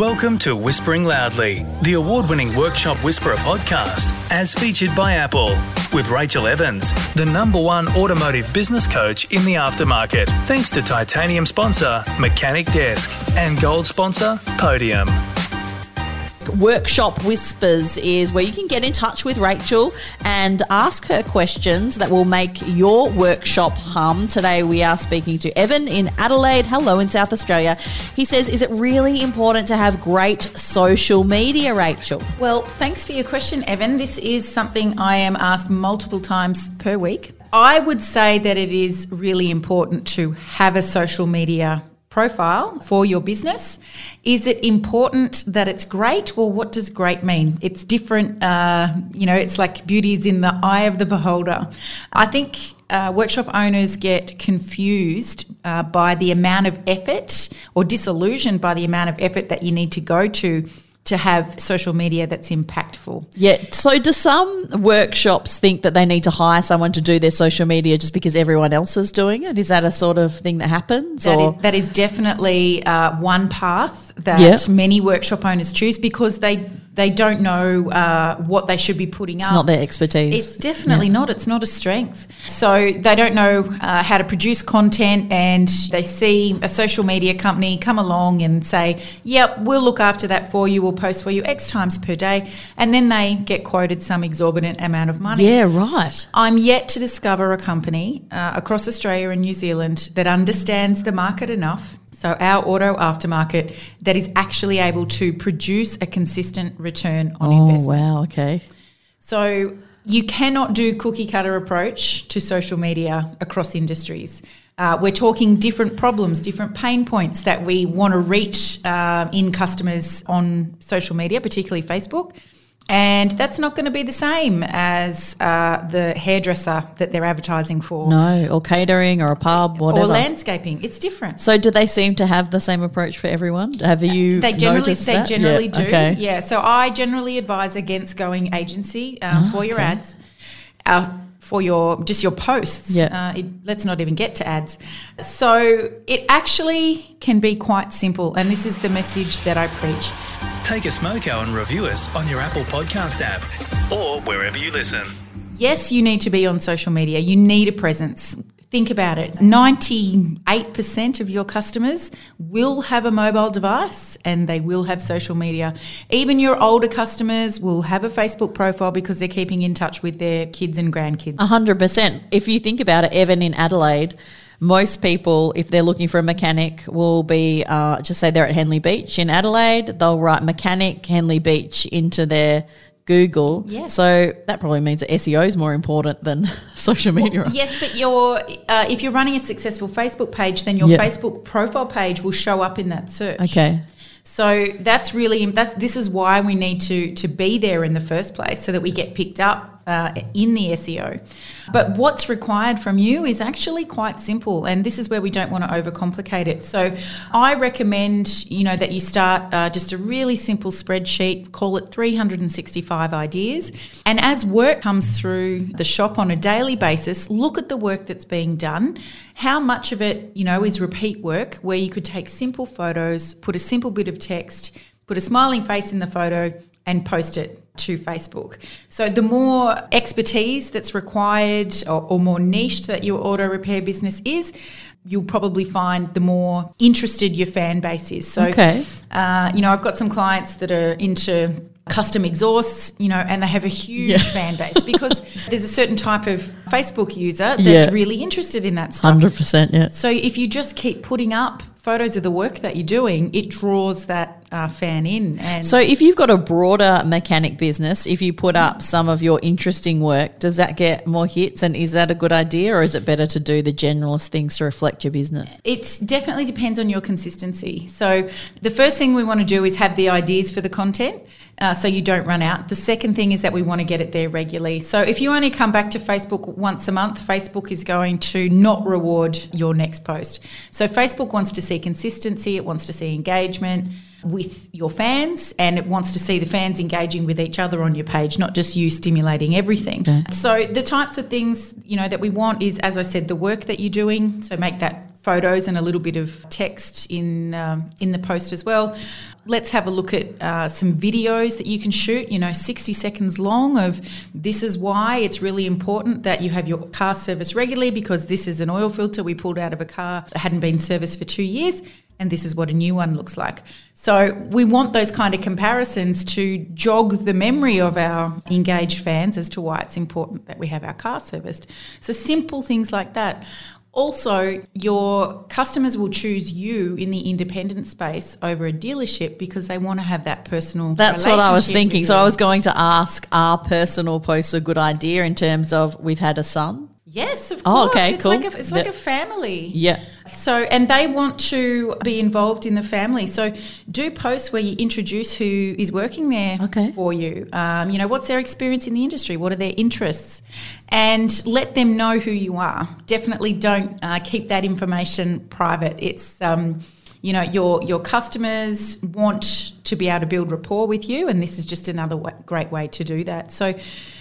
Welcome to Whispering Loudly, the award winning Workshop Whisperer podcast, as featured by Apple, with Rachel Evans, the number one automotive business coach in the aftermarket, thanks to titanium sponsor Mechanic Desk and gold sponsor Podium. Workshop Whispers is where you can get in touch with Rachel and ask her questions that will make your workshop hum. Today we are speaking to Evan in Adelaide. Hello in South Australia. He says, Is it really important to have great social media, Rachel? Well, thanks for your question, Evan. This is something I am asked multiple times per week. I would say that it is really important to have a social media profile for your business. Is it important that it's great? Well, what does great mean? It's different. Uh, you know, it's like beauty is in the eye of the beholder. I think uh, workshop owners get confused uh, by the amount of effort or disillusioned by the amount of effort that you need to go to to have social media that's impactful. Yeah. So, do some workshops think that they need to hire someone to do their social media just because everyone else is doing it? Is that a sort of thing that happens? That, is, that is definitely uh, one path that Yep. many workshop owners choose because they they don't know uh, what they should be putting It's up. It's not their expertise. It's definitely not. It's not a strength. So they don't know uh, how to produce content, and they see a social media company come along and say, "Yep, we'll look after that for you. We'll post for you X times per day," and then they get quoted some exorbitant amount of money. yeah, right. I'm yet to discover a company uh, across Australia and New Zealand that understands the market enough. So, our auto aftermarket that is actually able to produce a consistent return on Oh, investment. wow. Okay. So, you cannot do cookie cutter approach to social media across industries. Uh, we're talking different problems, different pain points that we want to reach uh, in customers on social media, particularly Facebook. And that's not going to be the same as uh, the hairdresser that they're advertising for No, or catering or a pub, whatever. or landscaping. It's different. so, do they seem to have the same approach for everyone? Have you They generally, they that? generally Yeah, do. Okay. Yeah. So I generally advise against going agency um, for your Ah, okay. ads, uh, for your just your posts. Yeah. Uh, it, let's not even get to ads. So it actually can be quite simple, and this is the message that I preach. Take a smoko and review us on your Apple Podcast app or wherever you listen. Yes, you need to be on social media. You need a presence. Think about it. 98% of your customers will have a mobile device and they will have social media. Even your older customers will have a Facebook profile because they're keeping in touch with their kids and grandkids. A hundred percent. If you think about it, Evan in Adelaide, most people, if they're looking for a mechanic, will be uh, just say they're at Henley Beach in Adelaide. They'll write mechanic Henley Beach into their Google. Yeah. So that probably means that SEO is more important than social media. right? Yes, but your uh, if you're running a successful Facebook page, then your Yeah. Facebook profile page will show up in that search. Okay. So that's really that's this is why we need to to be there in the first place so that we get picked up uh, in the SEO. But what's required from you is actually quite simple, and this is where we don't want to overcomplicate it. So I recommend you know that you start uh, just a really simple spreadsheet, call it 365 ideas, and as work comes through the shop on a daily basis, look at the work that's being done. How much of it, you know, is repeat work where you could take simple photos, put a simple bit of text, put a smiling face in the photo, and post it to Facebook. So the more expertise that's required or, or more niche that your auto repair business is, you'll probably find the more interested your fan base is. So, Okay. uh, you know, I've got some clients that are into custom exhausts, you know, and they have a huge Yeah. fan base because there's a certain type of Facebook user that's Yeah. really interested in that stuff. Hundred percent. Yeah. So if you just keep putting up photos of the work that you're doing, it draws that uh, fan in. And So if you've got a broader mechanic business, if you put up some of your interesting work, does that get more hits? And is that a good idea, or is it better to do the generalist things to reflect your business? It definitely depends on your consistency. So, the first thing we want to do is have the ideas for the content uh, so you don't run out. The second thing is that we want to get it there regularly. So, if you only come back to Facebook once a month, Facebook is going to not reward your next post. So, Facebook wants to see consistency, it wants to see engagement with your fans and it wants to see the fans engaging with each other on your page not just you stimulating everything Okay. so the types of things you know that we want is as i said the work that you're doing so make that photos and a little bit of text in um, in the post as well. Let's have a look at uh, some videos that you can shoot. You know, sixty seconds long of this is why it's really important that you have your car serviced regularly because this is an oil filter we pulled out of a car that hadn't been serviced for two years and this is what a new one looks like. So we want those kind of comparisons to jog the memory of our engaged fans as to why it's important that we have our car serviced. So simple things like that. Also, your customers will choose you in the independent space over a dealership because they want to have that personal. That's what I was thinking. So. I was going to ask, are personal posts a good idea in terms of we've had a son? Yes, of course. Oh, course. okay, it's cool. Like a, it's like a family. Yeah. So, and they want to be involved in the family. So, do posts where you introduce who is working there Okay. for you. Um, you know, what's their experience in the industry? What are their interests? And let them know who you are. Definitely don't uh, keep that information private. It's, um, you know, your your customers want to be able to build rapport with you, and this is just another great way to do that. So,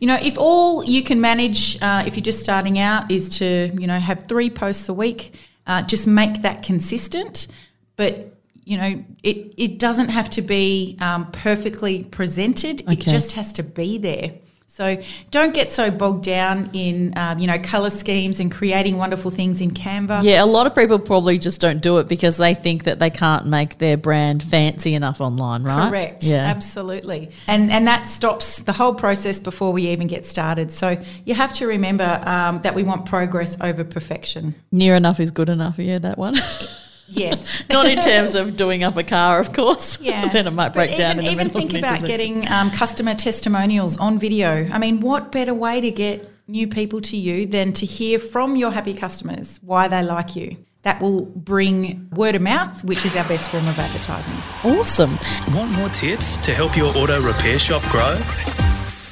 you know, if all you can manage, uh, if you're just starting out, is to you know have three posts a week, uh, just make that consistent. But you know, it it doesn't have to be um, perfectly presented. It just has to be there. So don't get so bogged down in um, you know color schemes and creating wonderful things in Canva. Yeah, a lot of people probably just don't do it because they think that they can't make their brand fancy enough online, right? Correct. Yeah. Absolutely. And and that stops the whole process before we even get started. So you have to remember um, that we want progress over perfection. Near enough is good enough. Yeah, that one. Yes. Not in terms of doing up a car, of course. Yeah. then it might break But down even, in the even middle think of about getting um, customer testimonials on video. I mean, what better way to get new people to you than to hear from your happy customers why they like you? That will bring word of mouth, which is our best form of advertising. Awesome. Want more tips to help your auto repair shop grow?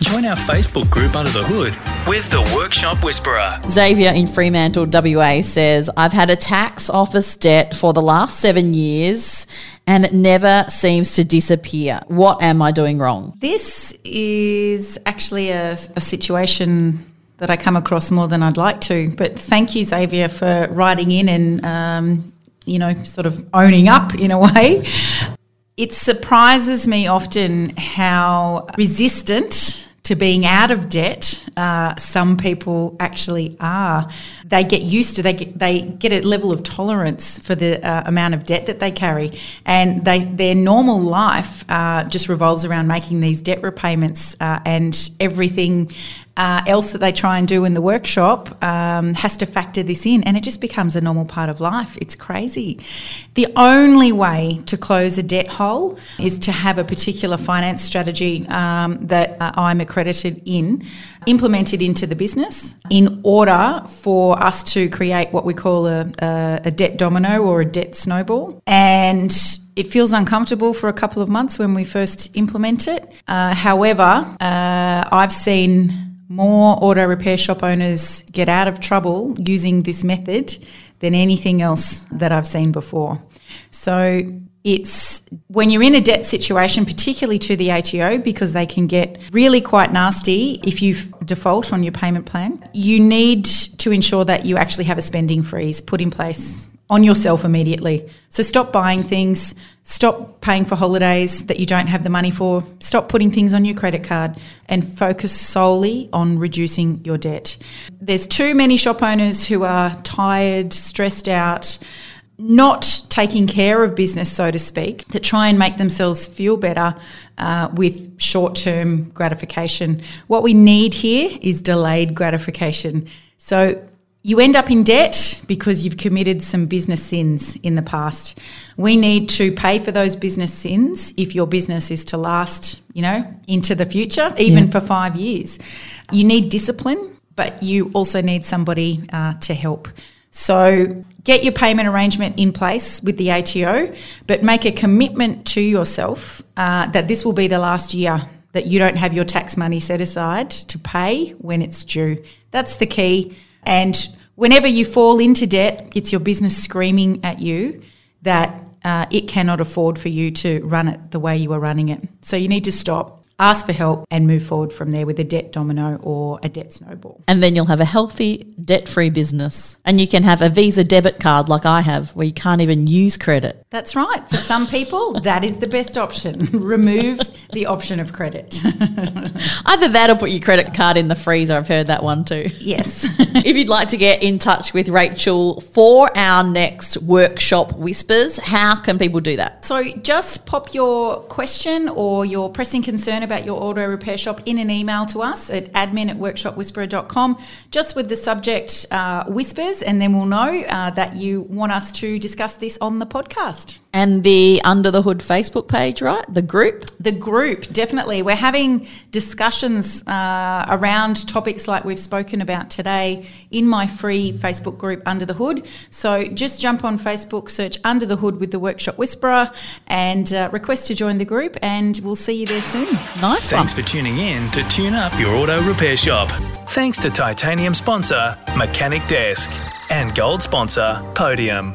Join our Facebook group Under the Hood with the Workshop Whisperer. Xavier in Fremantle, WA says, I've had a tax office debt for the last seven years and it never seems to disappear. What am I doing wrong? This is actually a, a situation that I come across more than I'd like to. But thank you, Xavier, for writing in and, um, you know, sort of owning up in a way. It surprises me often how resistant to being out of debt uh, some people actually are. They get used to they get, they get a level of tolerance for the uh, amount of debt that they carry, and they their normal life uh, just revolves around making these debt repayments uh, and everything. Uh, else that they try and do in the workshop um, has to factor this in, and it just becomes a normal part of life. It's crazy. The only way to close a debt hole is to have a particular finance strategy um, that uh, I'm accredited in, implemented into the business in order for us to create what we call a, a, a debt domino or a debt snowball. And it feels uncomfortable for a couple of months when we first implement it. Uh, however, uh, I've seen more auto repair shop owners get out of trouble using this method than anything else that I've seen before. So it's when you're in a debt situation, particularly to the ATO, because they can get really quite nasty if you default on your payment plan, you need to ensure that you actually have a spending freeze put in place on yourself immediately. So stop buying things, stop paying for holidays that you don't have the money for, stop putting things on your credit card, and focus solely on reducing your debt. There's too many shop owners who are tired, stressed out, not taking care of business, so to speak, that try and make themselves feel better uh, with short term gratification. What we need here is delayed gratification. So you end up in debt because you've committed some business sins in the past. We need to pay for those business sins if your business is to last, you know, into the future, even Yeah. for five years. You need discipline, but you also need somebody uh, to help. So get your payment arrangement in place with the ATO, but make a commitment to yourself uh, that this will be the last year that you don't have your tax money set aside to pay when it's due. That's the key. And whenever you fall into debt, it's your business screaming at you that uh, it cannot afford for you to run it the way you are running it. So you need to stop. Ask for help, and move forward from there with a debt domino or a debt snowball. And then you'll have a healthy, debt free business. And you can have a Visa debit card like I have, where you can't even use credit. That's right. For some people, that is the best option. Remove the option of credit. Either that or put your credit card in the freezer. I've heard that one too. yes. if you'd like to get in touch with Rachel for our next workshop whispers, how can people do that? So just pop your question or your pressing concern about your auto repair shop in an email to us at admin at workshopwhisperer.com, just with the subject uh, whispers, and then we'll know uh, that you want us to discuss this on the podcast. And the Under the Hood Facebook page, right? The group? The group, definitely. We're having discussions uh, around topics like we've spoken about today in my free Facebook group, Under the Hood. So just jump on Facebook, search Under the Hood with the Workshop Whisperer, and uh, request to join the group, and we'll see you there soon. Nice Thanks one. for tuning in to Tune Up Your Auto Repair Shop. Thanks to titanium sponsor Mechanic Desk and gold sponsor Podium.